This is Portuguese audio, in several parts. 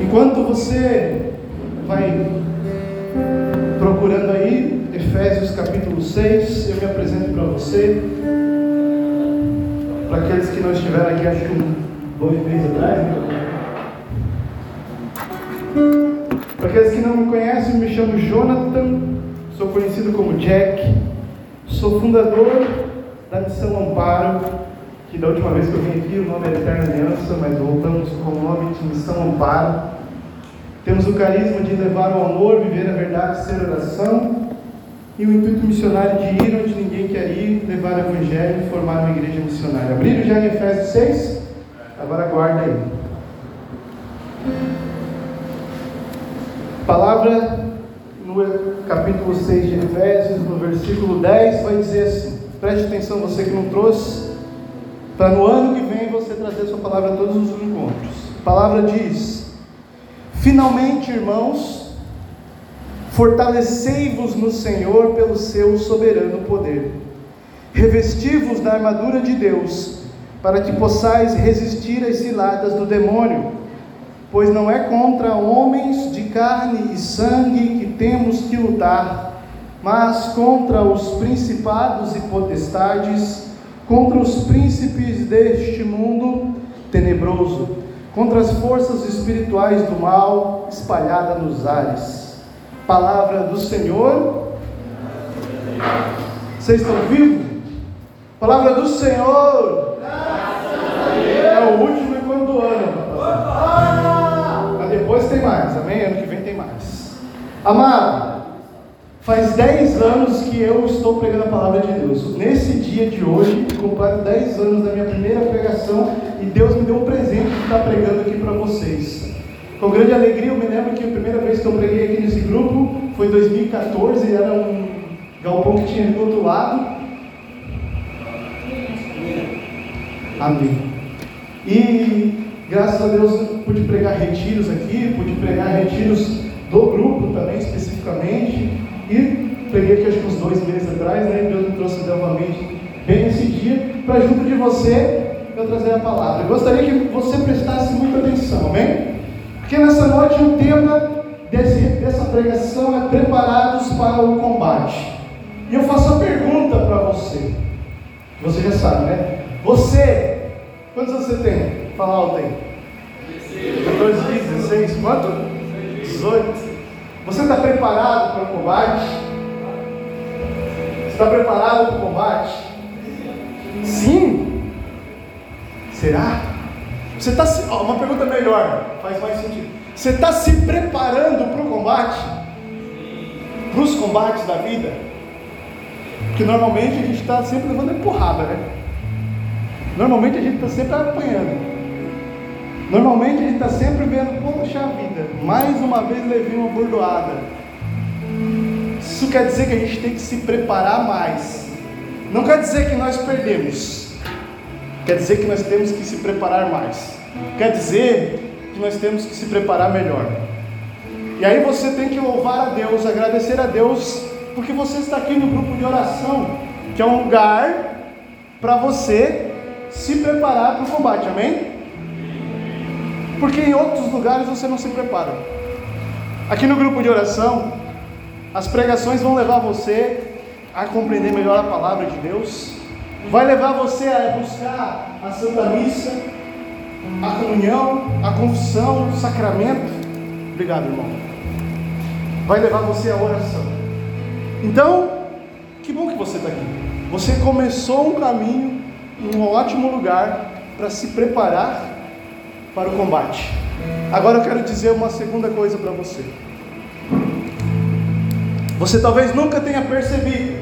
Enquanto você vai procurando aí, Efésios capítulo 6, eu me apresento para você. Para aqueles que não estiveram aqui, acho que um, dois meses atrás, né? Para aqueles que não me conhecem, me chamo Jonathan, sou conhecido como Jack, sou fundador da Missão Amparo, que da última vez que eu vim aqui o nome é Eterna Aliança, mas voltamos com o nome de Missão Amparo. Temos o carisma de levar o amor, viver a verdade, ser oração, e o intuito missionário de ir onde ninguém quer ir, levar o Evangelho e formar uma igreja missionária. Abriram já em Efésios 6? Agora guarda aí. palavra no capítulo 6 de Efésios, no versículo 10, vai dizer assim: preste atenção, você que não trouxe, para no ano que vem você trazer sua palavra a todos os encontros. A palavra diz: Finalmente, irmãos, fortalecei-vos no Senhor pelo seu soberano poder, revesti-vos da armadura de Deus, para que possais resistir às ciladas do demônio pois não é contra homens de carne e sangue que temos que lutar, mas contra os principados e potestades, contra os príncipes deste mundo tenebroso, contra as forças espirituais do mal espalhadas nos ares. Palavra do Senhor. Vocês estão vivos? Palavra do Senhor. É o último encontro do ano depois tem mais, amém? Ano que vem tem mais. Amado, faz 10 anos que eu estou pregando a palavra de Deus. Nesse dia de hoje, completo 10 anos da minha primeira pregação e Deus me deu um presente de estar pregando aqui para vocês. Com grande alegria, eu me lembro que a primeira vez que eu preguei aqui nesse grupo foi em 2014, era um galpão que tinha do outro lado. Amém. E Graças a Deus pude pregar retiros aqui, pude pregar retiros do grupo também especificamente. E preguei aqui acho que uns dois meses atrás, né? Deus me trouxe novamente bem nesse dia, para junto de você eu trazer a palavra. Eu gostaria que você prestasse muita atenção, amém? Porque nessa noite o tema desse, dessa pregação é preparados para o combate. E eu faço a pergunta para você. Você já sabe, né? Você, quantos você tem? Fala alto aí. 14, 16, quanto? 18. Você está preparado para o combate? Está preparado para o combate? Sim. Será? Você está se... uma pergunta melhor, faz mais sentido. Você está se preparando para o combate? Para os combates da vida? Porque normalmente a gente está sempre levando empurrada, né? Normalmente a gente está sempre apanhando. Normalmente a gente está sempre vendo, poxa vida, mais uma vez levei uma bordoada. Isso quer dizer que a gente tem que se preparar mais. Não quer dizer que nós perdemos. Quer dizer que nós temos que se preparar mais. Quer dizer que nós temos que se preparar melhor. E aí você tem que louvar a Deus, agradecer a Deus, porque você está aqui no grupo de oração, que é um lugar para você se preparar para o combate, amém? Porque em outros lugares você não se prepara. Aqui no grupo de oração, as pregações vão levar você a compreender melhor a palavra de Deus, vai levar você a buscar a Santa Missa, a comunhão, a confissão, o sacramento. Obrigado, irmão. Vai levar você à oração. Então, que bom que você está aqui. Você começou um caminho, um ótimo lugar para se preparar para o combate. Agora eu quero dizer uma segunda coisa para você. Você talvez nunca tenha percebido,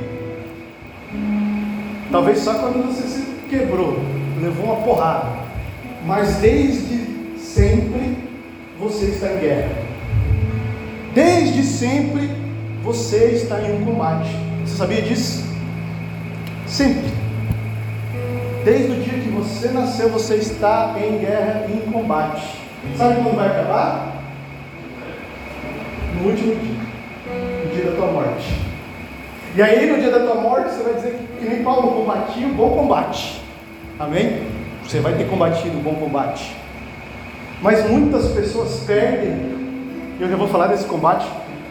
talvez só quando você se quebrou, levou uma porrada, mas desde sempre você está em guerra. Desde sempre você está em um combate. Você sabia disso? Sempre. Desde o dia que você nasceu, você está em guerra em combate. Sabe quando vai acabar? No último dia, no dia da tua morte. E aí, no dia da tua morte, você vai dizer que, nem Paulo combatiu o bom combate. Amém? Você vai ter combatido o bom combate. Mas muitas pessoas perdem, eu já vou falar desse combate,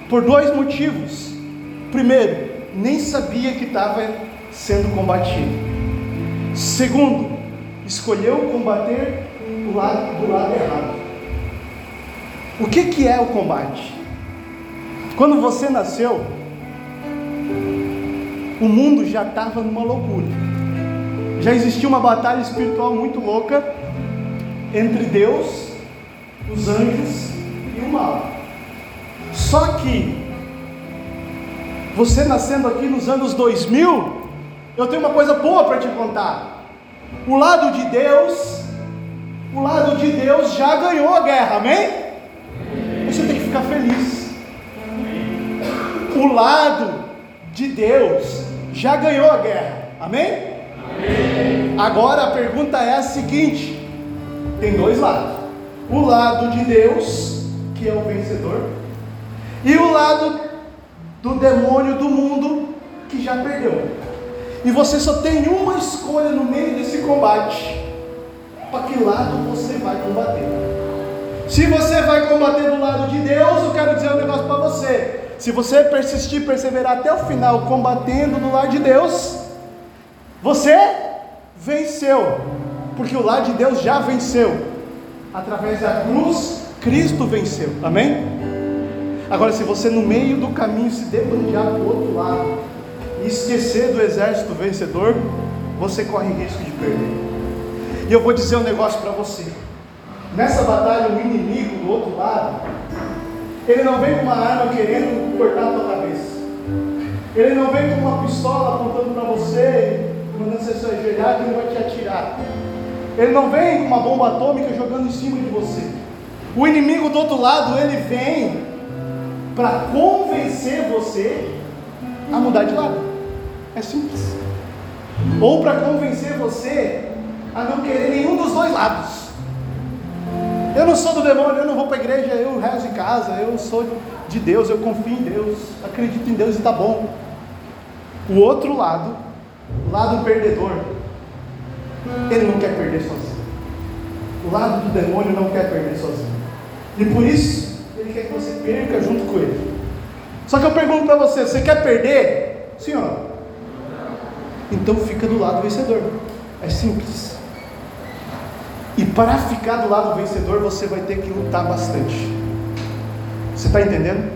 por dois motivos. Primeiro, nem sabia que estava sendo combatido. Segundo, escolheu combater do lado, do lado errado. O que, que é o combate? Quando você nasceu, o mundo já estava numa loucura. Já existia uma batalha espiritual muito louca entre Deus, os anjos e o mal. Só que você nascendo aqui nos anos 2000, eu tenho uma coisa boa para te contar. O lado de Deus, o lado de Deus já ganhou a guerra, amém? Você tem que ficar feliz. O lado de Deus já ganhou a guerra, amém? amém? Agora a pergunta é a seguinte: tem dois lados. O lado de Deus, que é o vencedor, e o lado do demônio do mundo, que já perdeu. E você só tem uma escolha no meio desse combate: para que lado você vai combater. Se você vai combater do lado de Deus, eu quero dizer um negócio para você. Se você persistir, perseverar até o final, combatendo do lado de Deus, você venceu, porque o lado de Deus já venceu. Através da cruz, Cristo venceu. Amém? Agora, se você no meio do caminho se debandear para o outro lado esquecer do exército vencedor, você corre risco de perder. E eu vou dizer um negócio para você. Nessa batalha, o inimigo do outro lado, ele não vem com uma arma querendo cortar a tua cabeça. Ele não vem com uma pistola apontando para você, mandando você se ajoelhar que ele vai te atirar. Ele não vem com uma bomba atômica jogando em cima de você. O inimigo do outro lado, ele vem para convencer você a mudar de lado. É simples. Ou para convencer você a não querer nenhum dos dois lados. Eu não sou do demônio, eu não vou para a igreja, eu rezo em casa, eu sou de Deus, eu confio em Deus, acredito em Deus e está bom. O outro lado, o lado perdedor, ele não quer perder sozinho. O lado do demônio não quer perder sozinho. E por isso, ele quer que você perca junto com ele. Só que eu pergunto para você: você quer perder? Senhor? Então fica do lado vencedor. É simples. E para ficar do lado vencedor, você vai ter que lutar bastante. Você está entendendo?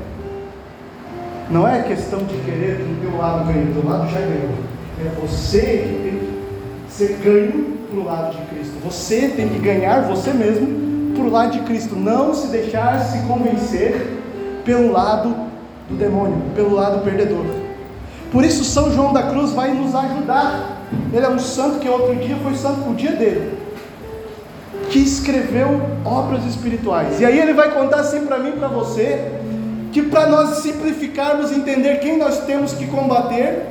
Não é questão de querer que o teu lado ganhe, o teu lado já ganhou. É você que tem que ser ganho para o lado de Cristo. Você tem que ganhar você mesmo para o lado de Cristo. Não se deixar se convencer pelo lado do demônio, pelo lado perdedor. Por isso São João da Cruz vai nos ajudar. Ele é um santo que outro dia foi santo o dia dele que escreveu obras espirituais. E aí ele vai contar assim para mim para você, que para nós simplificarmos entender quem nós temos que combater,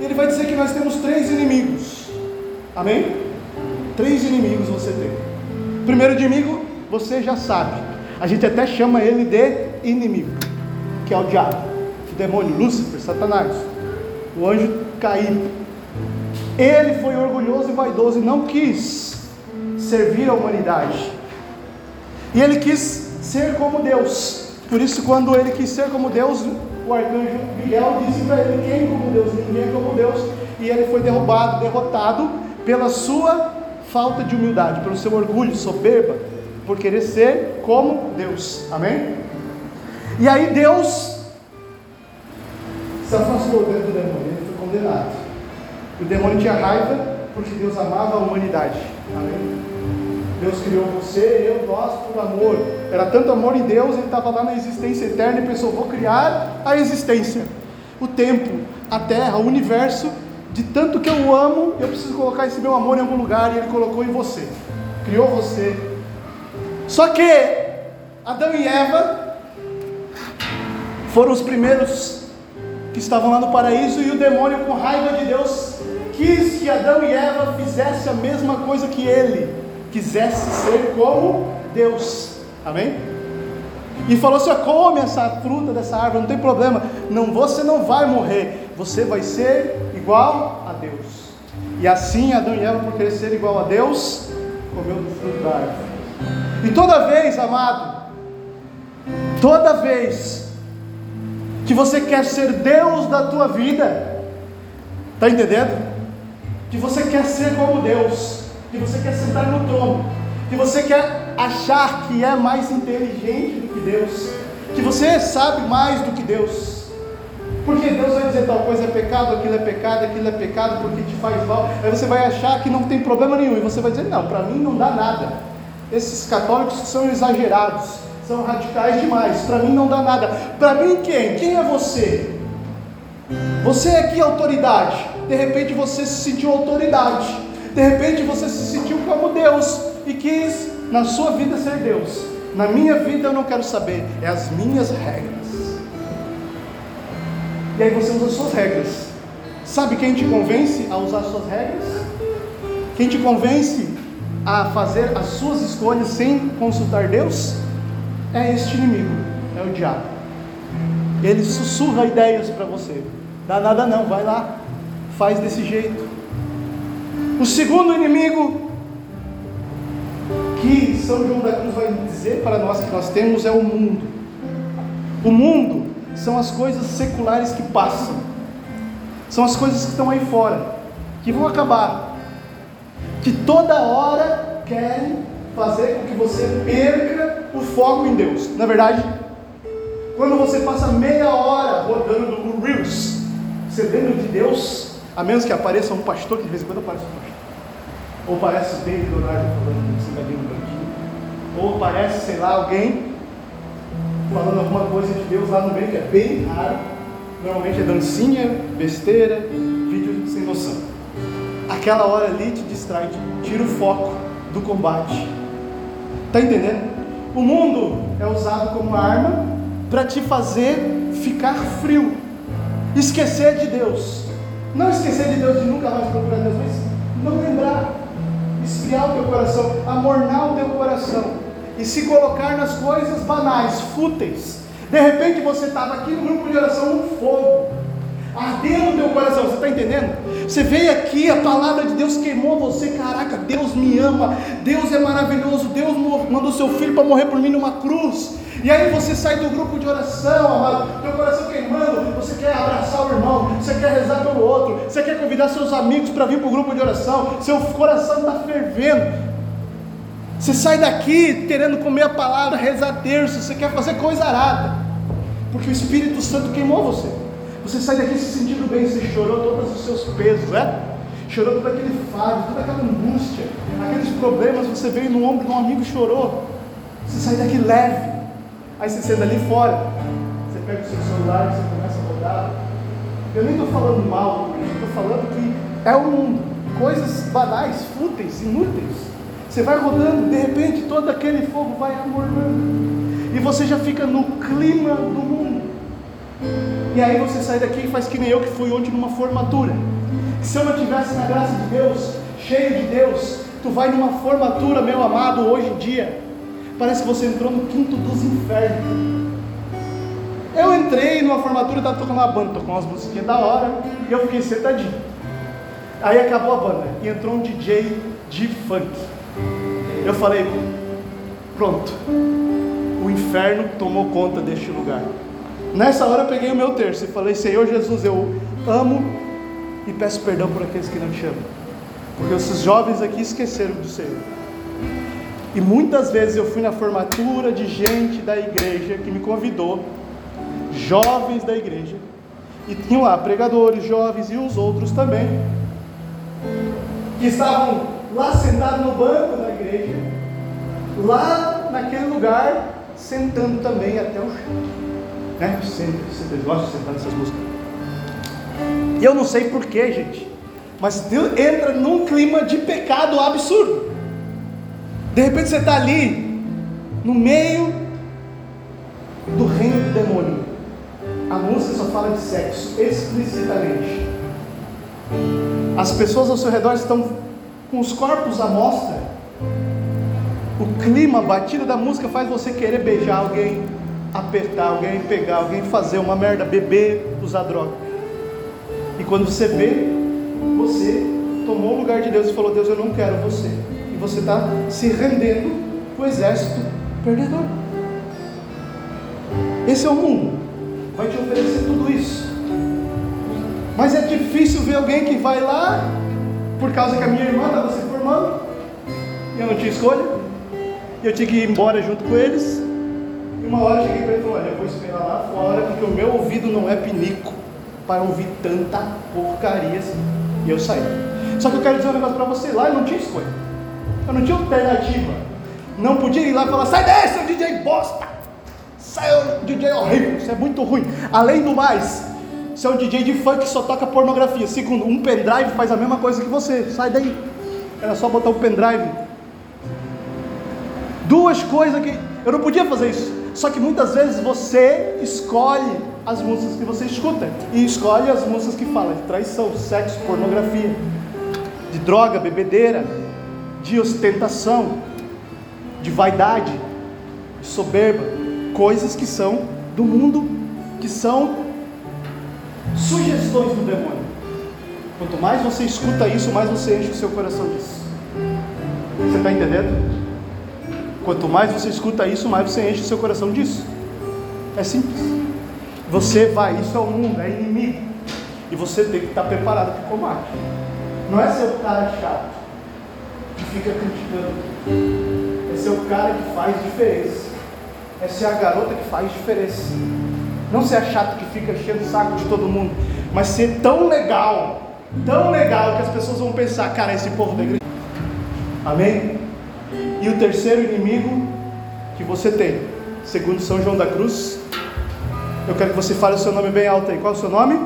ele vai dizer que nós temos três inimigos. Amém? Três inimigos você tem. Primeiro inimigo, você já sabe. A gente até chama ele de inimigo, que é o diabo, o demônio, Lúcifer, Satanás, o anjo caído. Ele foi orgulhoso e vaidoso e não quis servir a humanidade. E ele quis ser como Deus. Por isso, quando ele quis ser como Deus, o arcanjo Miguel disse para ele: Quem como Deus? Ninguém como Deus. E ele foi derrubado, derrotado pela sua falta de humildade, pelo seu orgulho, soberba, por querer ser como Deus. Amém? E aí Deus se afastou dentro do demônio, ele foi condenado. O demônio tinha raiva porque Deus amava a humanidade. Amém? Deus criou você, eu, nós por amor. Era tanto amor em Deus, ele estava lá na existência eterna e pensou: vou criar a existência, o tempo, a terra, o universo. De tanto que eu amo, eu preciso colocar esse meu amor em algum lugar e ele colocou em você, criou você. Só que Adão e Eva foram os primeiros que estavam lá no paraíso e o demônio, com raiva de Deus, quis que Adão e Eva fizessem a mesma coisa que ele quisesse ser como Deus. Amém? E falou assim: come essa fruta dessa árvore, não tem problema. Não, você não vai morrer, você vai ser igual a Deus. E assim Adão e Eva, por querer ser igual a Deus, comeu do fruto da árvore. E toda vez, amado, toda vez que você quer ser Deus da tua vida, está entendendo? Que você quer ser como Deus, que você quer sentar no trono, que você quer achar que é mais inteligente do que Deus, que você sabe mais do que Deus. Porque Deus vai dizer tal coisa é pecado, aquilo é pecado, aquilo é pecado porque te faz mal. Aí você vai achar que não tem problema nenhum. E você vai dizer, não, para mim não dá nada. Esses católicos são exagerados, são radicais demais. Para mim não dá nada. Para mim quem? Quem é você? Você é que autoridade. De repente você se sentiu autoridade. De repente você se sentiu como Deus e quis na sua vida ser Deus. Na minha vida eu não quero saber, é as minhas regras. E aí você usa suas regras. Sabe quem te convence a usar suas regras? Quem te convence a fazer as suas escolhas sem consultar Deus? É este inimigo, é o diabo. Ele sussurra ideias para você. Dá nada não, vai lá, faz desse jeito. O segundo inimigo que São João da Cruz vai dizer para nós que nós temos é o mundo. O mundo são as coisas seculares que passam, são as coisas que estão aí fora, que vão acabar, que toda hora querem fazer com que você perca o foco em Deus. Na verdade, quando você passa meia hora rodando no Reels, lembra de Deus, a menos que apareça um pastor, que de vez em quando aparece um pastor, ou parece o David Leonardo falando que você vai no ou parece, sei lá, alguém falando alguma coisa de Deus lá no meio, que é bem raro. Normalmente é dancinha, besteira, vídeo sem noção. Aquela hora ali te distrai, tira o foco do combate. Está entendendo? O mundo é usado como arma para te fazer ficar frio, esquecer de Deus. Não esquecer de Deus de nunca mais procurar Deus, mas não lembrar, esfriar o teu coração, amornar o teu coração e se colocar nas coisas banais, fúteis. De repente você estava aqui no grupo de oração, um fogo, ardendo no teu coração, você veio aqui, a palavra de Deus queimou você, caraca, Deus me ama, Deus é maravilhoso, Deus mandou seu filho para morrer por mim numa cruz. E aí você sai do grupo de oração, amado, teu coração queimando, você quer abraçar o irmão, você quer rezar pelo outro, você quer convidar seus amigos para vir para o grupo de oração, seu coração está fervendo. Você sai daqui querendo comer a palavra, rezar terço, você quer fazer coisa arada, porque o Espírito Santo queimou você. Você sai daqui se sentindo bem, você chorou todos os seus pesos, né? Chorou todo aquele fardo, toda aquela angústia, aqueles problemas, você veio no ombro de um amigo e chorou. Você sai daqui leve. Aí você senta ali fora, você pega o seu celular e você começa a rodar. Eu nem estou falando mal, estou falando que é o mundo. Coisas banais, fúteis, inúteis. Você vai rodando, de repente todo aquele fogo vai amornando. E você já fica no clima do mundo. E aí você sai daqui e faz que nem eu que fui ontem numa formatura. Se eu não tivesse na graça de Deus, cheio de Deus, tu vai numa formatura, meu amado, hoje em dia. Parece que você entrou no quinto dos infernos. Eu entrei numa formatura, estava tocando uma banda, tocou umas musiquinhas da hora, e eu fiquei sentadinho. Aí acabou a banda, e entrou um DJ de funk. Eu falei: pronto, o inferno tomou conta deste lugar. Nessa hora eu peguei o meu terço e falei: Senhor Jesus, eu amo e peço perdão por aqueles que não te amam, porque esses jovens aqui esqueceram do Senhor. E muitas vezes eu fui na formatura de gente da igreja que me convidou, jovens da igreja, e tinham lá pregadores, jovens e os outros também, que estavam lá sentado no banco da igreja, lá naquele lugar, sentando também até o chão. Né? Sempre, sempre gostam de sentar nessas músicas. E eu não sei porquê, gente, mas Deus entra num clima de pecado absurdo. De repente você está ali, no meio do reino do demônio. A música só fala de sexo, explicitamente. As pessoas ao seu redor estão com os corpos à mostra. O clima, a batida da música faz você querer beijar alguém, apertar alguém, pegar alguém, fazer uma merda, beber, usar droga. E quando você vê, você tomou o lugar de Deus e falou: Deus, eu não quero você. E você está se rendendo do exército perdedor. Esse é o mundo, vai te oferecer tudo isso. Mas é difícil ver alguém que vai lá, por causa que a minha irmã estava se formando, e eu não tinha escolha, e eu tinha que ir embora junto com eles. E uma hora eu cheguei para ele e falei: Olha, eu vou esperar lá fora, porque o meu ouvido não é pinico para ouvir tanta porcaria assim. E eu saí. Só que eu quero dizer um negócio para você: lá eu não tinha escolha, eu não tinha alternativa. Não podia ir lá e falar: Sai desse, seu DJ bosta! Sai, DJ horrível, isso é muito ruim. Além do mais, você é um DJ de funk que só toca pornografia. Segundo, um pendrive faz a mesma coisa que você. Sai daí. Era só botar o um pendrive. Duas coisas que. Eu não podia fazer isso. Só que muitas vezes você escolhe as músicas que você escuta. E escolhe as músicas que falam de traição, sexo, pornografia, de droga, bebedeira, de ostentação, de vaidade, de soberba. Coisas que são do mundo, que são sugestões do demônio. Quanto mais você escuta isso, mais você enche o seu coração disso. Você está entendendo? Quanto mais você escuta isso, mais você enche o seu coração disso. É simples. Você vai, isso é o mundo, é inimigo. E você tem que estar preparado para o combate. Não é ser o cara chato que fica criticando. É ser o cara que faz diferença. É ser a garota que faz diferença. Não ser a chata que fica enchendo o saco de todo mundo, mas ser tão legal, tão legal que as pessoas vão pensar, cara, esse povo da igreja. Amém? E o terceiro inimigo que você tem, segundo São João da Cruz, eu quero que você fale o seu nome bem alto aí. Qual é o seu nome?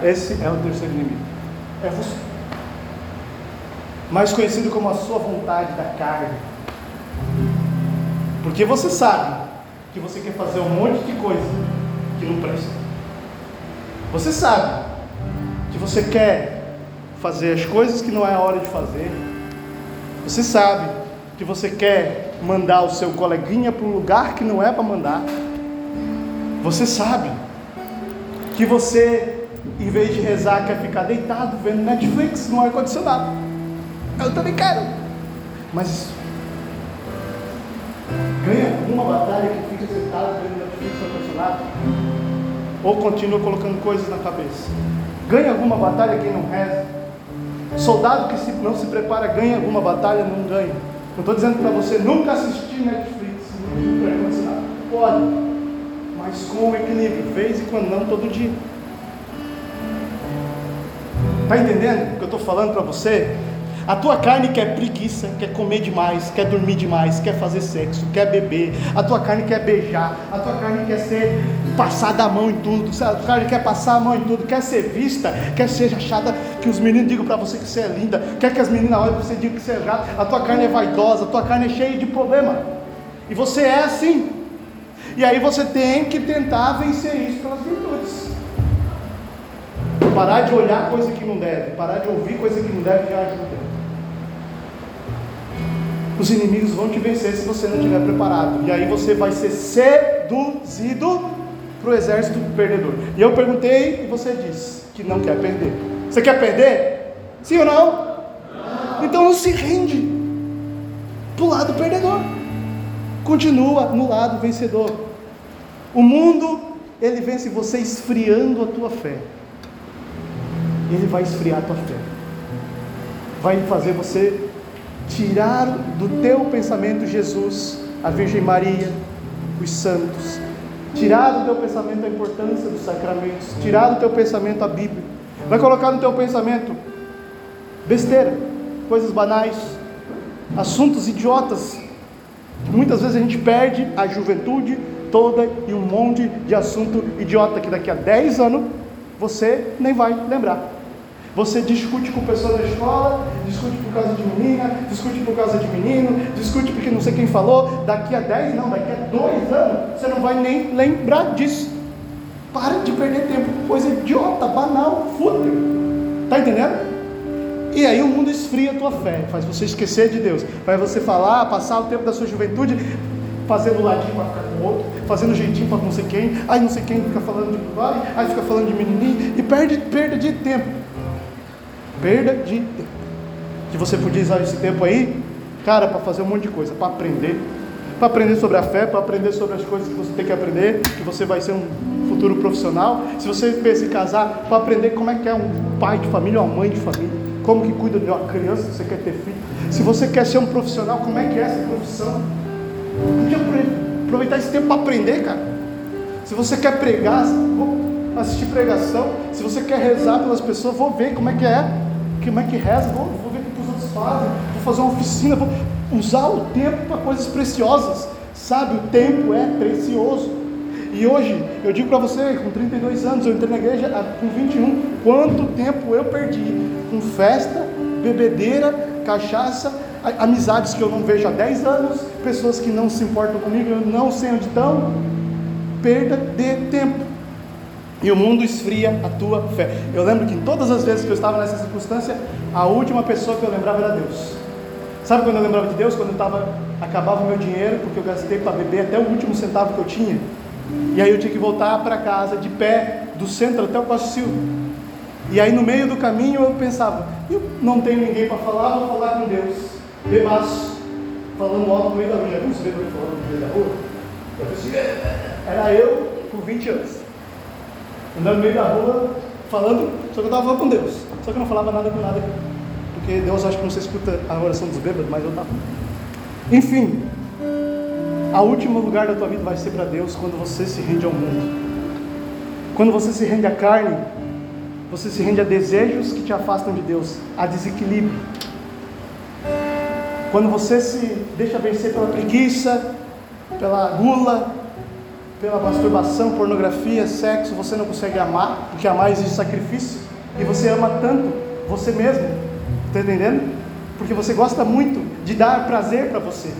Esse é o terceiro inimigo. É você. Mais conhecido como a sua vontade da carne. Porque você sabe que você quer fazer um monte de coisa que não presta. Você sabe que você quer fazer as coisas que não é a hora de fazer. Você sabe que você quer mandar o seu coleguinha para um lugar que não é para mandar. Você sabe que você, em vez de rezar, quer ficar deitado vendo Netflix no ar-condicionado. Eu também quero. Mas ganha alguma batalha que fica sentado vendo Netflix no ar-condicionado? Ou continua colocando coisas na cabeça? Ganha alguma batalha quem não reza? Soldado que não se prepara ganha alguma batalha? Não ganha. Não estou dizendo para você nunca assistir Netflix ar-condicionado. Pode mas com equilíbrio, vez em quando não todo dia. Está entendendo o que eu estou falando para você? A tua carne quer preguiça, quer comer demais, quer dormir demais, quer fazer sexo, quer beber. A tua carne quer beijar, a tua carne quer ser passada a mão em tudo. A tua carne quer passar a mão em tudo, quer ser vista, quer ser achada, que os meninos digam para você que você é linda, quer que as meninas olhem para você e digam que você é gato. A tua carne é vaidosa, a tua carne é cheia de problema. E você é assim. E aí você tem que tentar vencer isso pelas virtudes. Parar de olhar coisa que não deve, parar de ouvir coisa que não deve já ajuda. Os inimigos vão te vencer se você não estiver preparado. E aí você vai ser seduzido para o exército perdedor. E eu perguntei e você disse que não quer perder. Você quer perder? Sim ou não? não. Então não se rende para o lado perdedor. Continua no lado vencedor. O mundo, ele vence você esfriando a tua fé. Ele vai esfriar a tua fé. Vai fazer você tirar do teu pensamento Jesus, a Virgem Maria, os santos. Tirar do teu pensamento a importância dos sacramentos. Tirar do teu pensamento a Bíblia. Vai colocar no teu pensamento besteira, coisas banais, assuntos idiotas. Muitas vezes a gente perde a juventude, toda e um monte de assunto idiota que daqui a 10 anos você nem vai lembrar. Você discute com pessoas na escola, discute por causa de menina, discute por causa de menino, discute porque não sei quem falou. Daqui a 10, não, daqui a 2 anos, você não vai nem lembrar disso. Para de perder tempo, coisa idiota, banal, fútil. Está entendendo? E aí o mundo esfria a tua fé, faz você esquecer de Deus, faz você falar, passar o tempo da sua juventude fazendo ladinho para ficar com o outro, fazendo jeitinho para não sei quem, aí não sei quem fica falando de vale, aí fica falando de menininho, e perde perda de tempo. Perda de tempo. Que você podia usar esse tempo aí Cara, para fazer um monte de coisa, para aprender. Para aprender sobre a fé, para aprender sobre as coisas que você tem que aprender, que você vai ser um futuro profissional. Se você pensa em casar, para aprender como é que é um pai de família, uma mãe de família, como que cuida de uma criança, se você quer ter filho. Se você quer ser um profissional, como é que é essa profissão? Podia aproveitar esse tempo para aprender, cara. Se você quer pregar, vou assistir pregação. Se você quer rezar pelas pessoas, vou ver como é que é, como é que reza, vou, vou ver o que os outros fazem, vou fazer uma oficina, vou usar o tempo para coisas preciosas. Sabe, o tempo é precioso. E hoje, eu digo para você, com 32 anos, eu entrei na igreja com 21, quanto tempo eu perdi com festa, bebedeira, cachaça, amizades que eu não vejo há 10 anos, pessoas que não se importam comigo, eu não sei onde estão, perda de tempo. E o mundo esfria a tua fé. Eu lembro que todas as vezes que eu estava nessa circunstância, a última pessoa que eu lembrava era Deus. Sabe quando eu lembrava de Deus? Quando eu tava, acabava o meu dinheiro, porque eu gastei para beber até o último centavo que eu tinha. E aí eu tinha que voltar para casa de pé, do centro até o Passo E aí no meio do caminho eu pensava, eu não tenho ninguém para falar, vou falar com Deus. Bebaço, falando alto no meio da rua. Já viu os bêbados falando no meio da rua? Eu pensei, era eu com 20 anos andando no meio da rua, falando, só que eu estava falando com Deus. Só que eu não falava nada com nada, porque Deus acha que não se escuta a oração dos bêbados, mas eu estava. Enfim, a último lugar da tua vida vai ser para Deus quando você se rende ao mundo. Quando você se rende à carne, você se rende a desejos que te afastam de Deus, a desequilíbrio. Quando você se deixa vencer pela preguiça, pela gula, pela masturbação, pornografia, sexo, você não consegue amar, porque amar exige sacrifício, e você ama tanto você mesmo, está entendendo? Porque você gosta muito de dar prazer para você,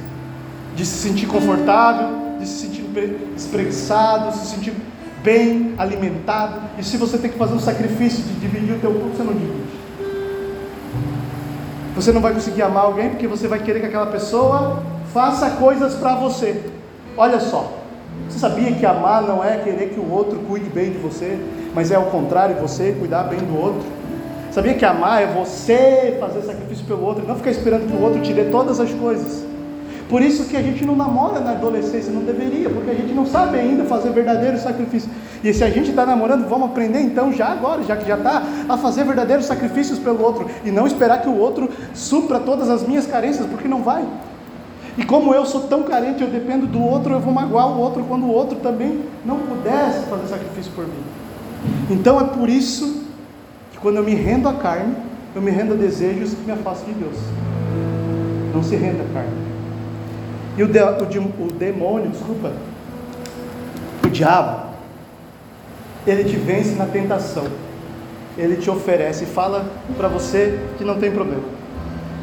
de se sentir confortável, de se sentir espreguiçado, de se sentir bem alimentado, e se você tem que fazer um sacrifício de dividir o teu corpo, você não divide. Você não vai conseguir amar alguém porque você vai querer que aquela pessoa faça coisas para você. Olha só, você sabia que amar não é querer que o outro cuide bem de você, mas é ao contrário, você cuidar bem do outro? Sabia que amar é você fazer sacrifício pelo outro, não ficar esperando que o outro te dê todas as coisas? Por isso que a gente não namora na adolescência, não deveria, porque a gente não sabe ainda fazer verdadeiro sacrifício. E se a gente está namorando, vamos aprender então já agora, já que já está, a fazer verdadeiros sacrifícios pelo outro e não esperar que o outro supra todas as minhas carências, porque não vai. E como eu sou tão carente, eu dependo do outro, eu vou magoar o outro quando o outro também não pudesse fazer sacrifício por mim. Então é por isso que quando eu me rendo à carne, eu me rendo a desejos que me afastam de Deus. Não se renda à carne. E o, de, o, o demônio, desculpa, o diabo, ele te vence na tentação. Ele te oferece e fala para você que não tem problema.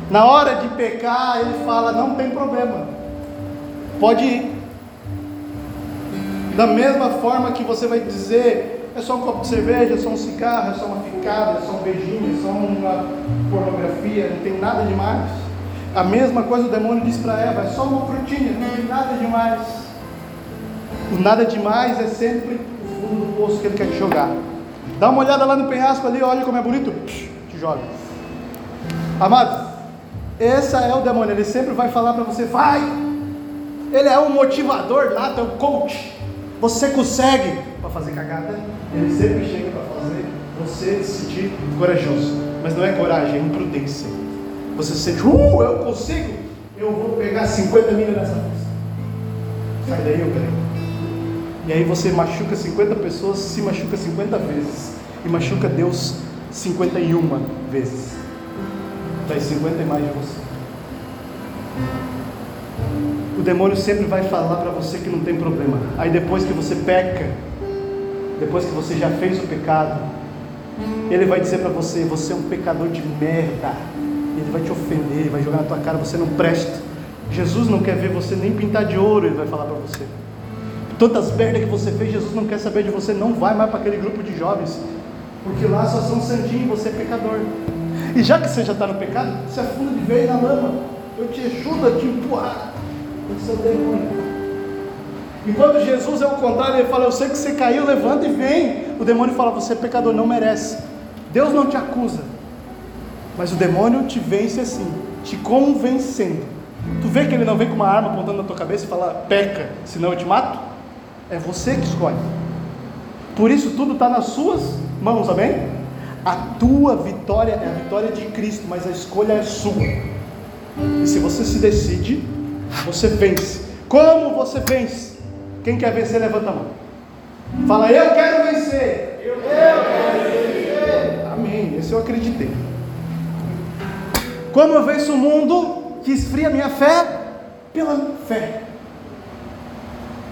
Na hora de pecar, ele fala: não tem problema, pode ir. Da mesma forma que você vai dizer: é só um copo de cerveja, é só um cigarro, é só uma ficada, é só um beijinho, é só uma pornografia, não tem nada demais. A mesma coisa o demônio diz para Eva: é só uma frutinha, não tem nada demais. O nada demais é sempre o fundo do poço que ele quer te jogar. Dá uma olhada lá no penhasco ali, olha como é bonito, te joga. Amados, esse é o demônio, ele sempre vai falar para você, vai. Ele é um motivador nato, é um coach. Você consegue para fazer cagada. Ele sempre chega para fazer você sentir corajoso. Mas não é coragem, é imprudência. Você se sente, uh, eu consigo. Eu vou pegar 50 mil nessa festa. Sai daí, eu creio. E aí você machuca 50 pessoas, se machuca 50 vezes. E machuca Deus 51 vezes das 50 e mais de você. O demônio sempre vai falar para você que não tem problema. Aí depois que você peca, depois que você já fez o pecado, ele vai dizer para você: você é um pecador de merda. Ele vai te ofender, vai jogar na tua cara, você não presta. Jesus não quer ver você nem pintar de ouro, ele vai falar para você. Todas as merdas que você fez, Jesus não quer saber de você, não vai mais para aquele grupo de jovens, porque lá só são santinhos, você é pecador. E já que você já está no pecado, se afunda de vez na lama. Eu te ajudo a te empurrar. Esse é o demônio. Enquanto Jesus é o contrário, ele fala: Eu sei que você caiu, levanta e vem. O demônio fala: Você é pecador, não merece. Deus não te acusa, mas o demônio te vence assim, te convencendo Tu vê que ele não vem com uma arma apontando na tua cabeça e fala, peca, senão eu te mato? É você que escolhe. Por isso tudo está nas suas mãos, amém? A tua vitória é a vitória de Cristo, mas a escolha é sua. E se você se decide, você vence. Como você vence? Quem quer vencer, levanta a mão. Fala, eu quero vencer. Eu quero vencer. Amém. Esse eu acreditei. Como eu venço o mundo que esfria minha fé? Pela fé.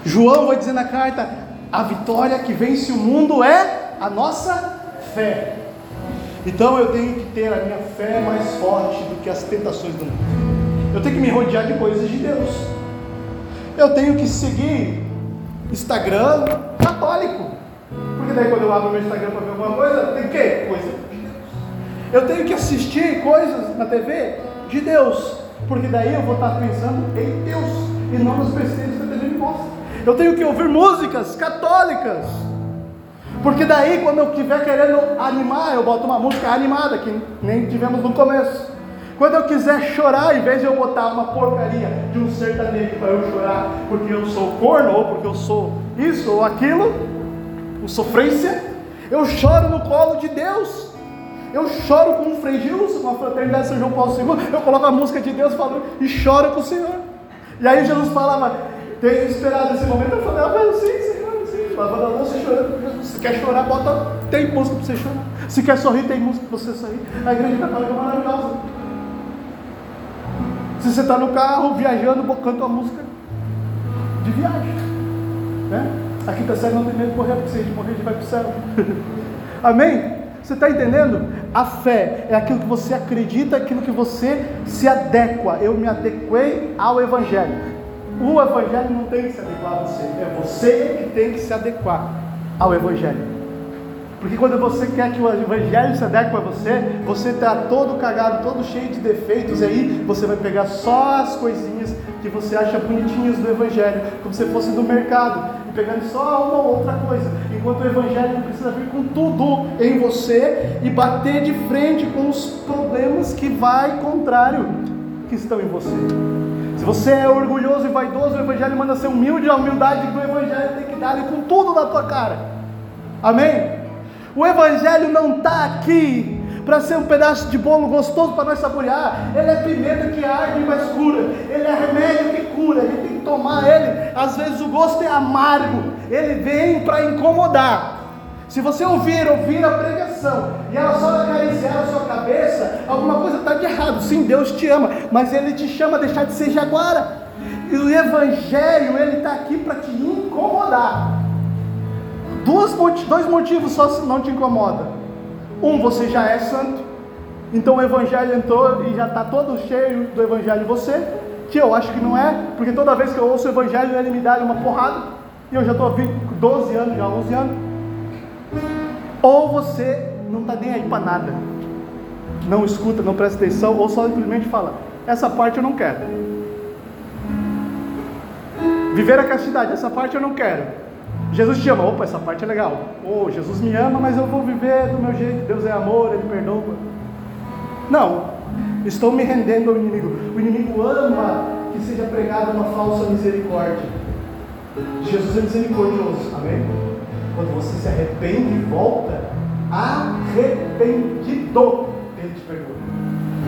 João vai dizer na carta: a vitória que vence o mundo é a nossa fé. Então eu tenho que ter a minha fé mais forte do que as tentações do mundo. Eu tenho que me rodear de coisas de Deus. Eu tenho que seguir Instagram católico. Porque daí quando eu abro meu Instagram para ver alguma coisa, tem o quê? Coisa de Deus. Eu tenho que assistir coisas na TV de Deus. Porque daí eu vou estar pensando em Deus e não nos besteiras que a TV me mostra. Eu tenho que ouvir músicas católicas. Porque daí quando eu estiver querendo animar, eu boto uma música animada, que nem tivemos no começo. Quando eu quiser chorar, em vez de eu botar uma porcaria de um sertanejo para eu chorar, porque eu sou corno, ou porque eu sou isso ou aquilo, o sofrência, eu choro no colo de Deus. Eu choro com um Frei Gilson, com a fraternidade São João Paulo II, eu coloco a música de Deus falando e choro com o Senhor. E aí Jesus falava, tenho esperado esse momento, eu falei, ah, mas sim, Senhor, sim, lavando a louça e chorando. Se quer chorar, bota, tem música para você chorar. Se quer sorrir, tem música para você sorrir. A igreja católica é maravilhosa. Se você está no carro, viajando, canta uma música de viagem. Né? A quinta série não tem medo de morrer, porque se a gente morrer, a gente vai para o céu. Amém? Você está entendendo? A fé é aquilo que você acredita, aquilo que você se adequa. Eu me adequei ao Evangelho. O Evangelho não tem que se adequar a você, é você que tem que se adequar ao Evangelho. Porque quando você quer que o evangelho se adeque a você, você está todo cagado, todo cheio de defeitos, e aí você vai pegar só as coisinhas que você acha bonitinhas do evangelho, como se fosse do mercado, e pegando só uma ou outra coisa. Enquanto o evangelho precisa vir com tudo em você e bater de frente com os problemas que vai contrário que estão em você. Se você é orgulhoso e vaidoso, o evangelho manda ser humilde, a humildade do evangelho tem que dar com tudo na tua cara. Amém? O Evangelho não está aqui para ser um pedaço de bolo gostoso para nós saborear. Ele é pimenta que arde mas cura. Ele é remédio que cura. Gente tem que tomar ele. Às vezes o gosto é amargo. Ele vem para incomodar. Se você ouvir, ouvir a pregação e ela só acariciar a sua cabeça, alguma coisa está de errado. Sim, Deus te ama, mas Ele te chama a deixar de ser jaguara. E o Evangelho, ele está aqui para te incomodar. Duas, dois motivos só não te incomoda. Um, você já é santo, então o evangelho entrou e já está todo cheio do evangelho em você, que eu acho que não é, porque toda vez que eu ouço o evangelho ele me dá uma porrada, e eu já estou 12 anos, já 11 anos. Ou você não está nem aí para nada, não escuta, não presta atenção, ou só simplesmente fala: essa parte eu não quero. Viver a castidade, essa parte eu não quero. Jesus te ama, opa, essa parte é legal. Oh, Jesus me ama, mas eu vou viver do meu jeito. Deus é amor, Ele perdoa. Não, estou me rendendo ao inimigo. O inimigo ama que seja pregada uma falsa misericórdia. Jesus é misericordioso, amém? Quando você se arrepende e volta, arrependido, Ele te perdoa.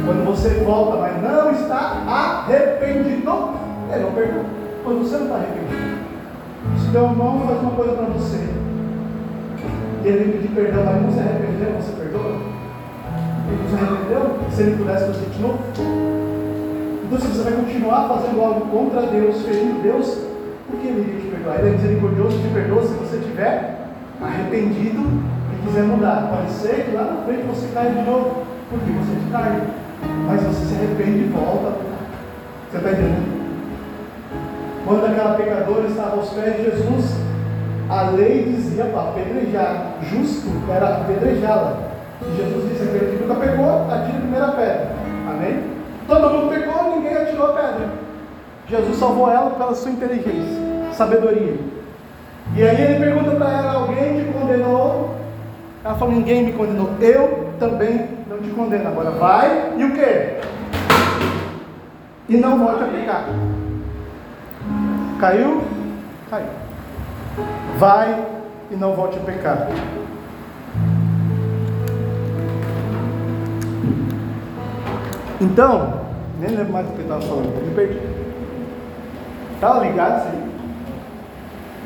Quando você volta, mas não está arrependido, Ele não perdoa. Quando você não está arrependido, se teu irmão faz uma coisa para você, e ele pedir perdão, mas não se arrependeu, você perdoa? Ele não se arrependeu? Se ele pudesse fazer de novo? Então, se você vai continuar fazendo algo contra Deus, ferindo Deus, por que ele iria te perdoar? Ele é misericordioso, te perdoa se você estiver arrependido e quiser mudar. Pode ser que lá na frente você caia de novo, porque você carne. Mas você se arrepende e volta. Você está entendendo? Quando aquela pecadora estava aos pés de Jesus, a lei dizia para apedrejar, justo era apedrejá-la. Jesus disse: aquele que nunca pegou, atire a primeira pedra. Amém? Todo mundo pegou, ninguém atirou a pedra. Jesus salvou ela pela sua inteligência, sabedoria. E aí ele pergunta para ela: alguém te condenou? Ela falou: ninguém me condenou. Eu também não te condeno. Agora vai e o que? e não volte a pecar. Caiu? Caiu. Vai e não volte a pecar. Então, nem lembro mais do que estava falando, me perdi. Estava ligado isso aí?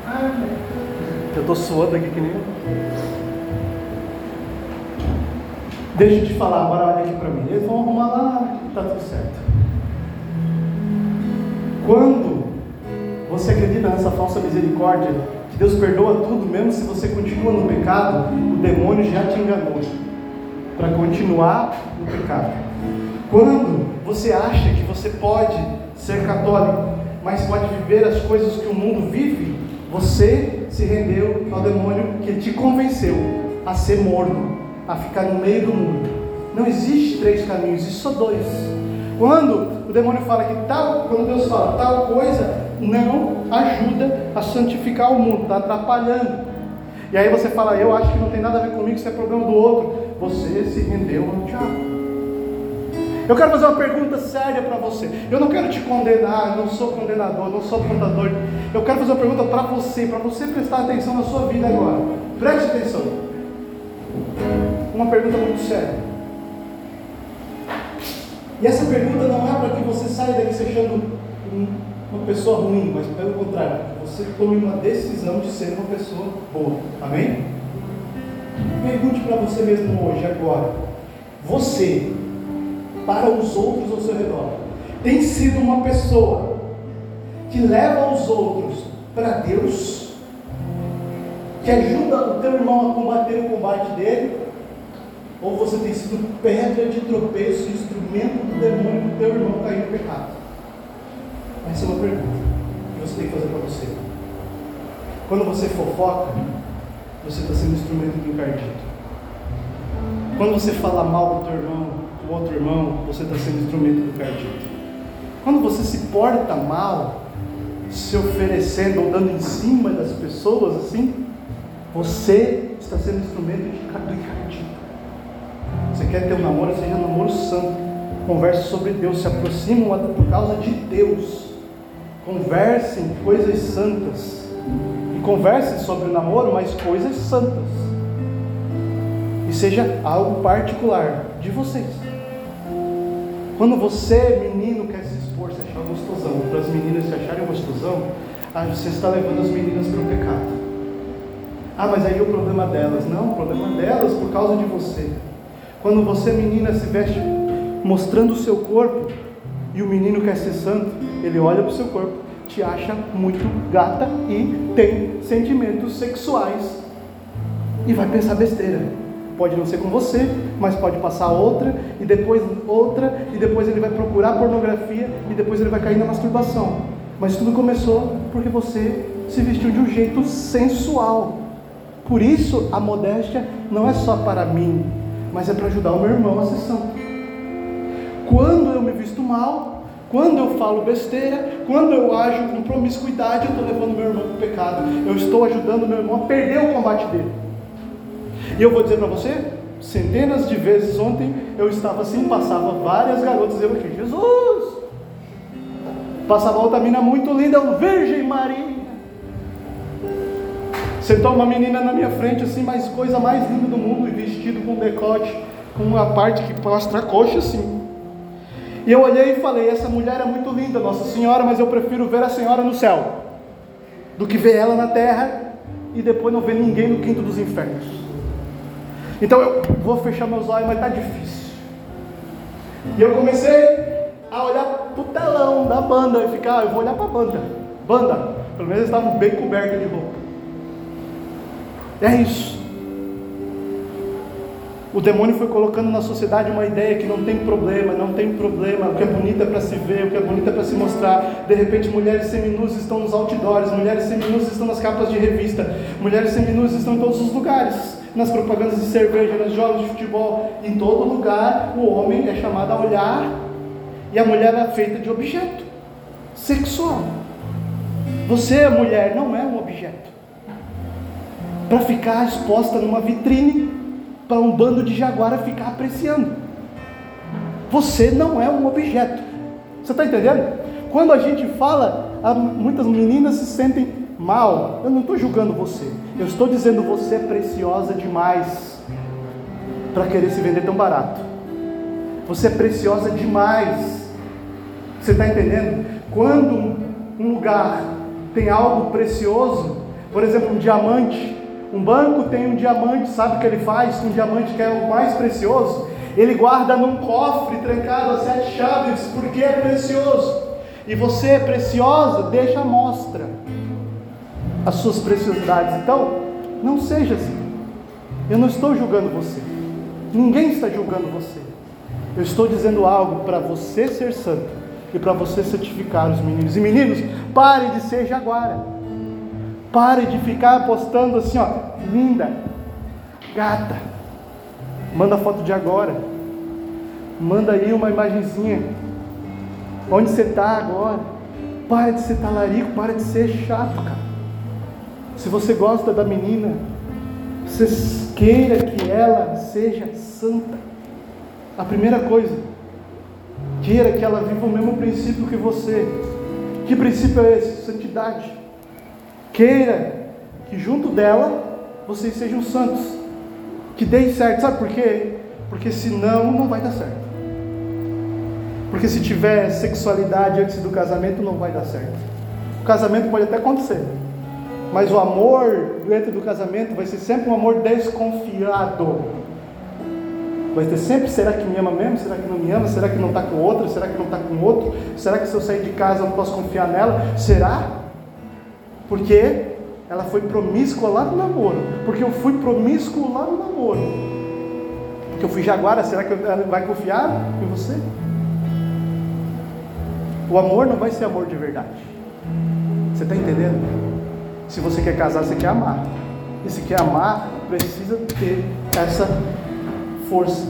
Ah, eu estou suando aqui que nem. Deixa eu te falar, agora olha aqui para mim. Eles vão arrumar lá, está tudo certo. Quando você acredita nessa falsa misericórdia, que Deus perdoa tudo, mesmo se você continua no pecado, o demônio já te enganou para continuar no pecado. Quando você acha que você pode ser católico, mas pode viver as coisas que o mundo vive, você se rendeu ao demônio que te convenceu a ser morno, a ficar no meio do mundo. Não existe três caminhos, existe só dois. Quando o demônio fala que tal, quando Deus fala tal coisa, não ajuda a santificar o mundo, está atrapalhando. E aí você fala, eu acho que não tem nada a ver comigo, isso é problema do outro. Você se rendeu ao diabo. Eu quero fazer uma pergunta séria para você. Eu não quero te condenar, eu não sou condenador, não sou contador. Eu quero fazer uma pergunta para você, para você prestar atenção na sua vida agora. Preste atenção. Uma pergunta muito séria. E essa pergunta não é para que você saia daqui se achando uma pessoa ruim, mas pelo contrário, você tome uma decisão de ser uma pessoa boa. Amém? Pergunte para você mesmo hoje, agora. Você para os outros ao seu redor. Tem sido uma pessoa que leva os outros para Deus, que ajuda o teu irmão a combater o combate dele, ou você tem sido pedra de tropeço, instrumento do demônio do teu irmão cair no pecado? Essa é uma pergunta que você tem que fazer para você. Quando você fofoca, você está sendo instrumento do encardito. Quando você fala mal do teu irmão, outro irmão, você está sendo instrumento do cardíaco. Quando você se porta mal, se oferecendo ou dando em cima das pessoas assim, você está sendo instrumento de cardíaco. Você quer ter um namoro, seja um namoro santo. Converse sobre Deus, se aproximam por causa de Deus. Conversem coisas santas. E conversem sobre o namoro, mas coisas santas. E seja algo particular de vocês. Quando você, menino, quer se expor, se achar gostosão, para as meninas se acharem gostosão, aí você está levando as meninas para o pecado. Ah, mas aí o problema delas. Não, o problema delas por causa de você. Quando você, menina, se veste mostrando o seu corpo e o menino quer ser santo, ele olha para o seu corpo, te acha muito gata e tem sentimentos sexuais e vai pensar besteira. Pode não ser com você, mas pode passar outra, e depois outra, e depois ele vai procurar pornografia, e depois ele vai cair na masturbação. Mas tudo começou porque você se vestiu de um jeito sensual. Por isso, a modéstia não é só para mim, mas é para ajudar o meu irmão a ser santo. Quando eu me visto mal, quando eu falo besteira, quando eu ajo com promiscuidade, eu estou levando meu irmão para o pecado. Eu estou ajudando meu irmão a perder o combate dele. E eu vou dizer para você, centenas de vezes ontem eu estava assim, passava várias garotas e eu aqui, Jesus! Passava outra menina muito linda, o Virgem Maria. Sentou uma menina na minha frente, assim, mas coisa mais linda do mundo, e vestido com decote, com uma parte que mostra a coxa assim. E eu olhei e falei: essa mulher é muito linda, Nossa Senhora, mas eu prefiro ver a Senhora no céu do que ver ela na terra e depois não ver ninguém no quinto dos infernos. Então eu vou fechar meus olhos, mas está difícil. E eu comecei a olhar para o telão da banda e ficar, ah, eu vou olhar para a banda. Banda, pelo menos eles estavam bem cobertos de roupa. É isso. O demônio foi colocando na sociedade uma ideia que não tem problema, não tem problema, o que é bonito é para se ver, o que é bonito é para se mostrar. De repente, mulheres seminuas estão nos outdoors, mulheres seminuas estão nas capas de revista, mulheres seminuas estão em todos os lugares nas propagandas de cerveja, nos jogos de futebol, em todo lugar o homem é chamado a olhar e a mulher é feita de objeto sexual. Você, mulher, não é um objeto para ficar exposta numa vitrine para um bando de jaguara ficar apreciando. Você não é um objeto. Você está entendendo? Quando a gente fala, muitas meninas se sentem mal. Eu não estou julgando você. Eu estou dizendo você é preciosa demais para querer se vender tão barato. Você é preciosa demais. Você está entendendo? Quando um lugar tem algo precioso, por exemplo, um diamante, um banco tem um diamante, sabe o que ele faz com um diamante que é o mais precioso? Ele guarda num cofre trancado a sete chaves, porque é precioso. E você é preciosa, deixa a mostra as suas preciosidades. Então, não seja assim. Eu não estou julgando você. Ninguém está julgando você. Eu estou dizendo algo para você ser santo e para você certificar os meninos. E meninos, pare de ser jaguara. Pare de ficar postando assim, ó, linda, gata. Manda foto de agora. Manda aí uma imagenzinha. Onde você está agora? Para de ser talarico, para de ser chato, cara. Se você gosta da menina, você queira que ela seja santa. A primeira coisa, queira que ela viva o mesmo princípio que você. Que princípio é esse? Santidade. Queira que junto dela vocês sejam santos. Que dê certo. Sabe por quê? Porque senão não vai dar certo. Porque se tiver sexualidade antes do casamento, não vai dar certo. O casamento pode até acontecer. Mas o amor dentro do casamento vai ser sempre um amor desconfiado. Vai ter sempre, será que me ama mesmo? Será que não me ama? Será que não está com outro? Será que não está com outro? Será que se eu sair de casa eu não posso confiar nela? Será? Porque ela foi promíscua lá no namoro. Porque eu fui promíscuo lá no namoro. Porque eu fui jaguara, será que ela vai confiar em você? O amor não vai ser amor de verdade. Você está entendendo? Se você quer casar, você quer amar. E se quer amar, precisa ter essa força,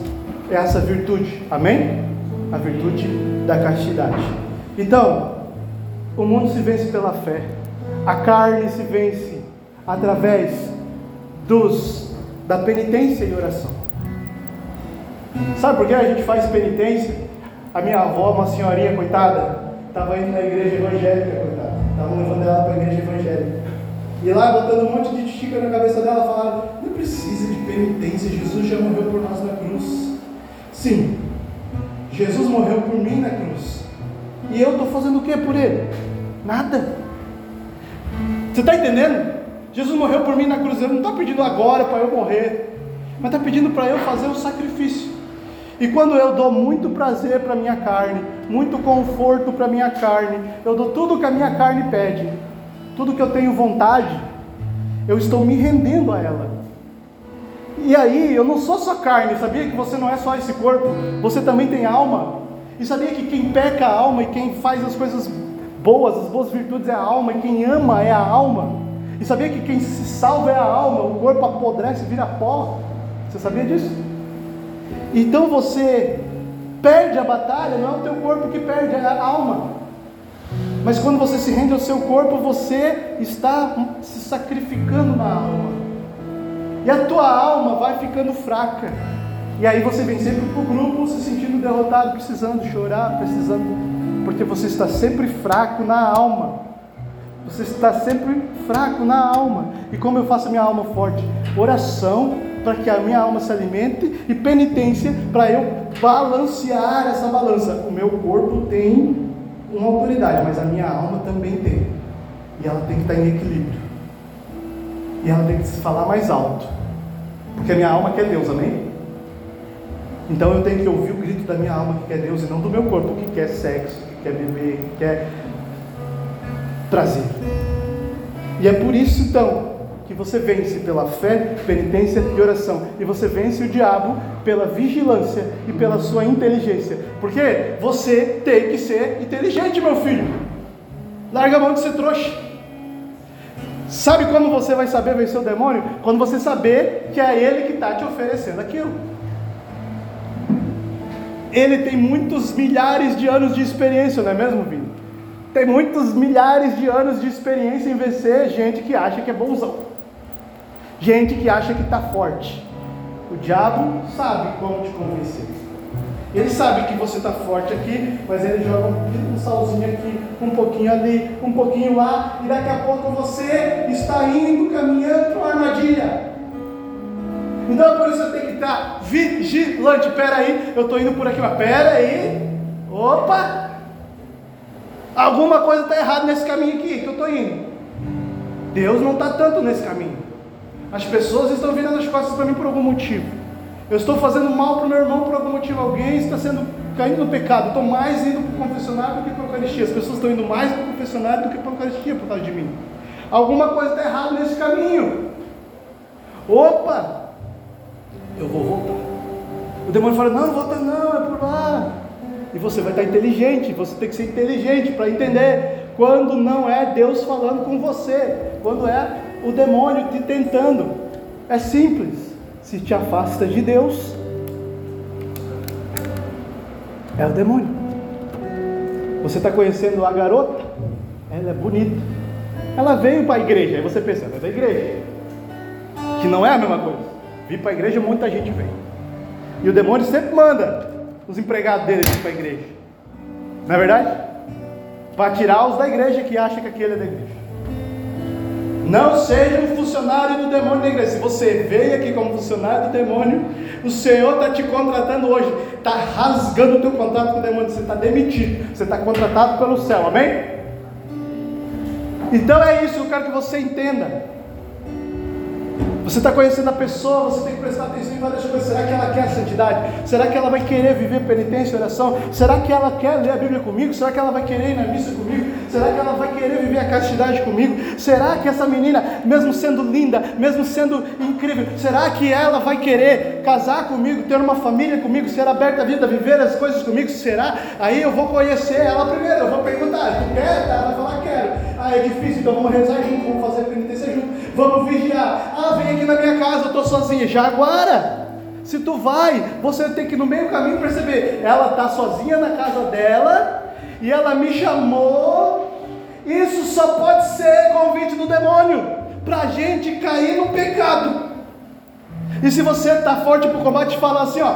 essa virtude. Amém? A virtude da castidade. Então, o mundo se vence pela fé. A carne se vence através dos da penitência e oração. Sabe por que a gente faz penitência? A minha avó, uma senhorinha coitada, estava indo na igreja evangélica, coitada. Estavam levando ela para a igreja evangélica. E lá, botando um monte de xícara na cabeça dela, falaram: Não precisa de penitência, Jesus já morreu por nós na cruz. Sim, Jesus morreu por mim na cruz. E eu estou fazendo o que por ele? Nada. Você está entendendo? Jesus morreu por mim na cruz. Ele não está pedindo agora para eu morrer, mas está pedindo para eu fazer o sacrifício. E quando eu dou muito prazer para minha carne, muito conforto para minha carne, eu dou tudo que a minha carne pede, tudo que eu tenho vontade, eu estou me rendendo a ela. E aí, eu não sou só carne, sabia que você não é só esse corpo, você também tem alma. E sabia que quem peca a alma e quem faz as coisas boas, as boas virtudes é a alma, e quem ama é a alma. E sabia que quem se salva é a alma, o corpo apodrece, vira pó. Você sabia disso? Então você perde a batalha, não é o teu corpo que perde, é a alma. Mas quando você se rende ao seu corpo, você está se sacrificando na alma. E a tua alma vai ficando fraca. E aí você vem sempre para o grupo se sentindo derrotado, precisando chorar, precisando. Porque você está sempre fraco na alma. Você está sempre fraco na alma. E como eu faço a minha alma forte? Oração para que a minha alma se alimente e penitência para eu balancear essa balança. O meu corpo tem uma autoridade, mas a minha alma também tem. E ela tem que estar em equilíbrio. E ela tem que se falar mais alto. Porque a minha alma quer Deus, amém? Então eu tenho que ouvir o grito da minha alma que quer Deus e não do meu corpo que quer sexo, que quer beber, que quer prazer. E é por isso então que você vence pela fé, penitência e oração. E você vence o diabo pela vigilância e pela sua inteligência. Porque você tem que ser inteligente, meu filho. Larga a mão de ser trouxa. Sabe quando você vai saber vencer o demônio? Quando você saber que é ele que está te oferecendo aquilo. Ele tem muitos milhares de anos de experiência, não é mesmo, Vini? Tem muitos milhares de anos de experiência em vencer gente que acha que é bonzão. Gente que acha que está forte. O diabo sabe como te convencer. Ele sabe que você está forte aqui, mas ele joga um salzinho aqui, um pouquinho ali, um pouquinho lá, e daqui a pouco você está indo caminhando para uma armadilha. Então por isso você tem que estar vigilante. Pera aí, eu estou indo por aqui, mas pera aí. Opa! Alguma coisa está errada nesse caminho aqui que eu estou indo. Deus não está tanto nesse caminho. As pessoas estão virando as costas para mim por algum motivo. Eu estou fazendo mal para o meu irmão por algum motivo. Alguém está sendo caindo no pecado. Estou mais indo para o confessionário do que para a Eucaristia. As pessoas estão indo mais para o confessionário do que para a Eucaristia por causa de mim. Alguma coisa está errada nesse caminho. Opa! Eu vou voltar. O demônio fala: Não, volta não, é por lá. E você vai estar inteligente. Você tem que ser inteligente para entender quando não é Deus falando com você, quando é o demônio te tentando. É simples se te afasta de Deus, é o demônio. Você está conhecendo a garota? Ela é bonita. Ela veio para a igreja. Aí você pensa, ela é da igreja. Que não é a mesma coisa. Vir para a igreja, muita gente vem. E o demônio sempre manda os empregados dele para a igreja. Não é verdade? Para tirar os da igreja que acham que aquele é da igreja. Não seja um funcionário do demônio da igreja. Se você veio aqui como funcionário do demônio, o Senhor está te contratando hoje, está rasgando o teu contrato com o demônio, você está demitido, você está contratado pelo céu, amém? Então é isso, eu quero que você entenda. Você está conhecendo a pessoa, você tem que prestar atenção em várias coisas. Será que ela quer a santidade? Será que ela vai querer viver penitência e oração? Será que ela quer ler a Bíblia comigo? Será que ela vai querer ir na missa comigo? Será que ela vai querer viver a castidade comigo? Será que essa menina, mesmo sendo linda, mesmo sendo incrível, será que ela vai querer casar comigo, ter uma família comigo, ser aberta à vida, viver as coisas comigo? Será? Aí eu vou conhecer ela primeiro, eu vou perguntar, tu quer? Ela vai falar, quero. Ah, é difícil, então vamos rezar junto, vamos fazer penitência junto, vamos vigiar. Ah, vem aqui na minha casa, eu estou sozinha. Jaguara, se tu vai, você tem que no meio do caminho perceber, ela está sozinha na casa dela e ela me chamou. Isso só pode ser convite do demônio para a gente cair no pecado. E se você está forte para o combate, fala assim: ó,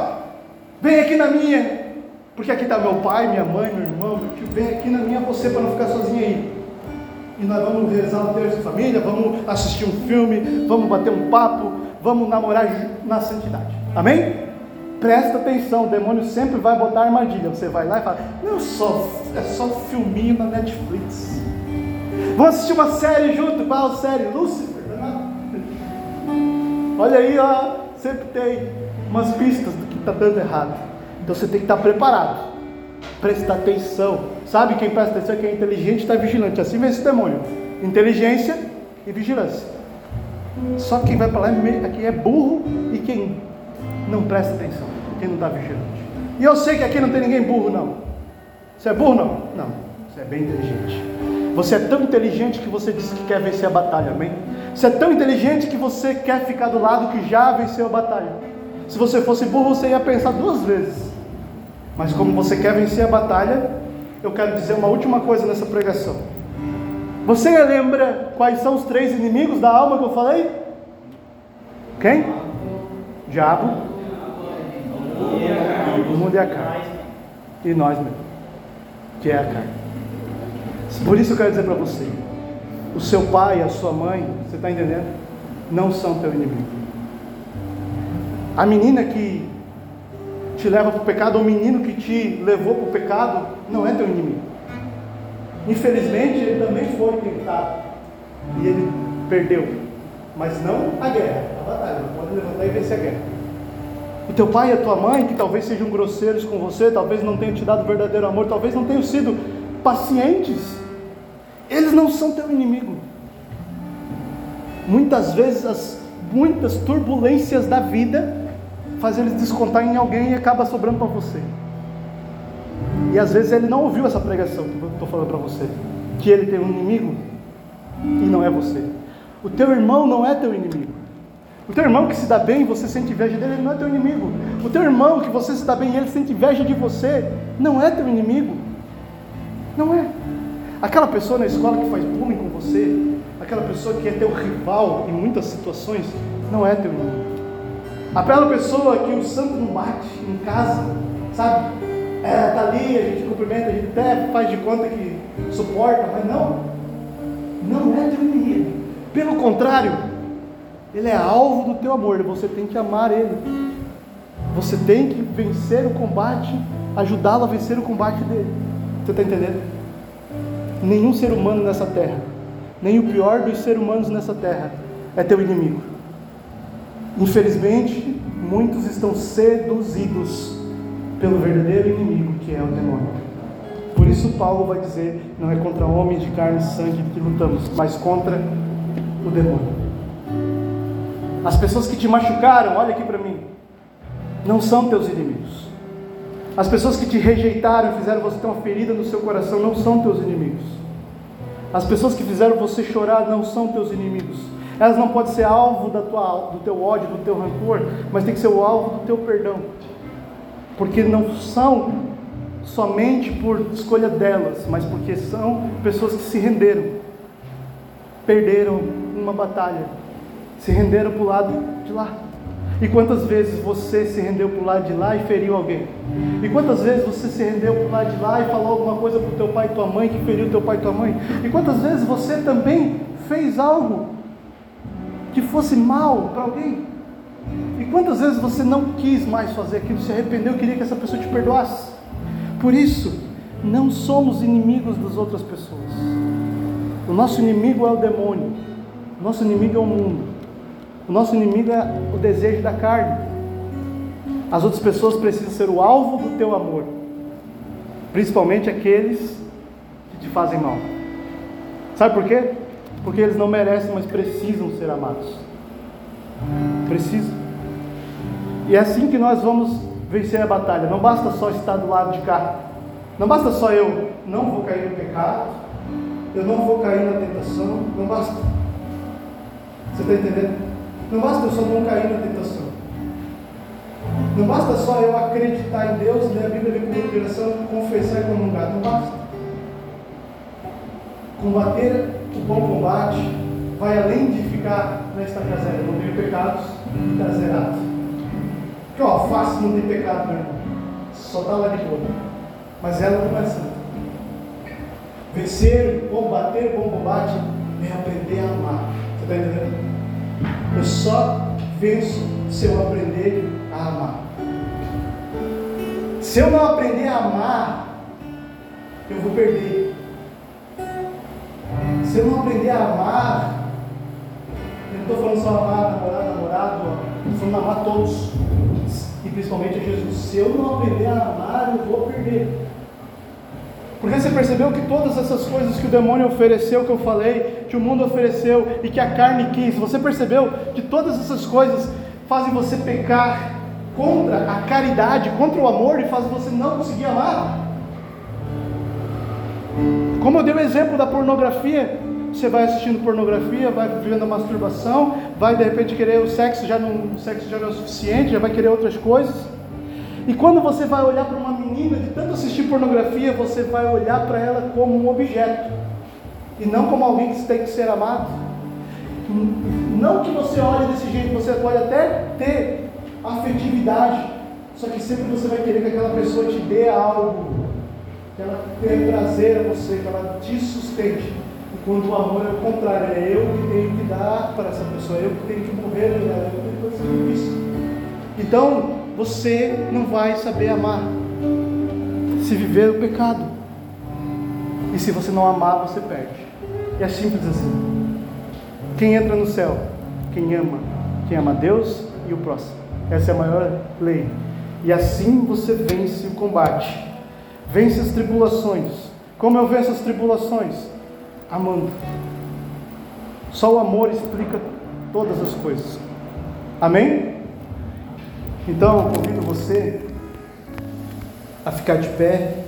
vem aqui na minha, porque aqui está meu pai, minha mãe, meu irmão, meu tio, vem aqui na minha você para não ficar sozinha aí e nós vamos rezar um terço de família, vamos assistir um filme, vamos bater um papo, vamos namorar na santidade. Amém? Presta atenção, o demônio sempre vai botar armadilha. Você vai lá e fala: Não, só, é só filminho na Netflix. Vamos assistir uma série junto. Qual série? Lúcifer. Olha aí, ó, sempre tem umas pistas do que está dando errado. Então você tem que estar preparado. Presta atenção. Sabe quem presta atenção? Quem é inteligente está vigilante. Assim vem esse demônio: inteligência e vigilância. Só quem vai para lá aqui é burro e quem não presta atenção, quem não está vigilante. E eu sei que aqui não tem ninguém burro, não. Você é burro, não? Não. Você é bem inteligente. Você é tão inteligente que você disse que quer vencer a batalha, amém? Você é tão inteligente que você quer ficar do lado que já venceu a batalha. Se você fosse burro, você ia pensar duas vezes. Mas como você quer vencer a batalha, eu quero dizer uma última coisa nessa pregação. Você lembra quais são os três inimigos da alma que eu falei? Quem? Diabo, o mundo e a carne. E nós mesmo, que é a carne. Por isso eu quero dizer para você: o seu pai, a sua mãe, você está entendendo? Não são teu inimigo. A menina que te leva para o pecado, ou o menino que te levou para o pecado, não é teu inimigo. Infelizmente, ele também foi tentado. E ele perdeu. Mas não a guerra, a batalha. Não pode levantar e vencer a guerra. O teu pai e a tua mãe, que talvez sejam grosseiros com você, talvez não tenham te dado verdadeiro amor, talvez não tenham sido pacientes, eles não são teu inimigo. Muitas vezes as muitas turbulências da vida faz eles descontar em alguém e acaba sobrando para você. E às vezes ele não ouviu essa pregação que eu estou falando para você, que ele tem um inimigo e não é você. O teu irmão não é teu inimigo. O teu irmão que se dá bem, você sente inveja dele, ele não é teu inimigo. O teu irmão que você se dá bem e ele sente inveja de você, não é teu inimigo. Não é. Aquela pessoa na escola que faz bullying com você, aquela pessoa que é teu rival em muitas situações, não é teu inimigo. Aquela pessoa que o santo não bate em casa, sabe? É, tá ali, a gente cumprimenta, a gente até faz de conta que suporta, mas não. Não é teu inimigo. Pelo contrário, ele é alvo do teu amor, você tem que amar ele. Você tem que vencer o combate, ajudá-lo a vencer o combate dele. Você está entendendo? Nenhum ser humano nessa terra, nem o pior dos seres humanos nessa terra, é teu inimigo. Infelizmente, muitos estão seduzidos pelo verdadeiro inimigo que é o demônio. Por isso, Paulo vai dizer: não é contra homens de carne e sangue que lutamos, mas contra o demônio. As pessoas que te machucaram, olha aqui para mim, não são teus inimigos. As pessoas que te rejeitaram, fizeram você ter uma ferida no seu coração, não são teus inimigos. As pessoas que fizeram você chorar não são teus inimigos. Elas não podem ser alvo da tua, do teu ódio, do teu rancor, mas tem que ser o alvo do teu perdão. Porque não são somente por escolha delas, mas porque são pessoas que se renderam, perderam uma batalha, se renderam para o lado de lá. E quantas vezes você se rendeu para o lado de lá e feriu alguém? E quantas vezes você se rendeu para o lado de lá e falou alguma coisa para o teu pai e tua mãe que feriu teu pai e tua mãe? E quantas vezes você também fez algo que fosse mal para alguém? E quantas vezes você não quis mais fazer aquilo, se arrependeu queria que essa pessoa te perdoasse? Por isso, não somos inimigos das outras pessoas. O nosso inimigo é o demônio, o nosso inimigo é o mundo. O nosso inimigo é o desejo da carne. As outras pessoas precisam ser o alvo do teu amor, principalmente aqueles que te fazem mal. Sabe por quê? Porque eles não merecem, mas precisam ser amados. Precisam. E é assim que nós vamos vencer a batalha. Não basta só estar do lado de cá. Não basta só eu não vou cair no pecado, eu não vou cair na tentação. Não basta. Você está entendendo? Não basta eu só não cair na tentação. Não basta só eu acreditar em Deus, ler a Bíblia comigo de oração, confessar e comungar. Não basta. Combater o bom combate vai além de ficar nesta caseira. Não tenho pecados, está zerado. Porque ó, alface não tem pecado, meu irmão. Só está lá de boa. Mas ela não é santa. Vencer, combater bom combate é aprender a amar. Você está entendendo? Eu só venço se eu aprender a amar. Se eu não aprender a amar, eu vou perder. Se eu não aprender a amar, eu não estou falando só amar namorado, namorado, estou falando amar todos. E principalmente a Jesus. Se eu não aprender a amar, eu vou perder. Porque você percebeu que todas essas coisas que o demônio ofereceu, que eu falei, que o mundo ofereceu e que a carne quis, você percebeu que todas essas coisas fazem você pecar contra a caridade, contra o amor e fazem você não conseguir amar? Como eu dei o exemplo da pornografia, você vai assistindo pornografia, vai vivendo a masturbação, vai de repente querer o sexo já não, o sexo já não é suficiente, já vai querer outras coisas. E quando você vai olhar para uma menina, de tanto assistir pornografia, você vai olhar para ela como um objeto, e não como alguém que tem que ser amado. Não que você olhe desse jeito, você pode até ter afetividade, só que sempre você vai querer que aquela pessoa te dê algo, que ela tenha prazer a você, que ela te sustente. E quando o amor é o contrário, é eu que tenho que dar para essa pessoa, é eu que tenho que morrer, eu que tenho que fazer isso. Então, você não vai saber amar se viver o pecado. E se você não amar, você perde. E é simples assim. Quem entra no céu? Quem ama. Quem ama Deus e o próximo. Essa é a maior lei. E assim você vence o combate. Vence as tribulações. Como eu venço as tribulações? Amando. Só o amor explica todas as coisas. Amém? Então, convido você a ficar de pé.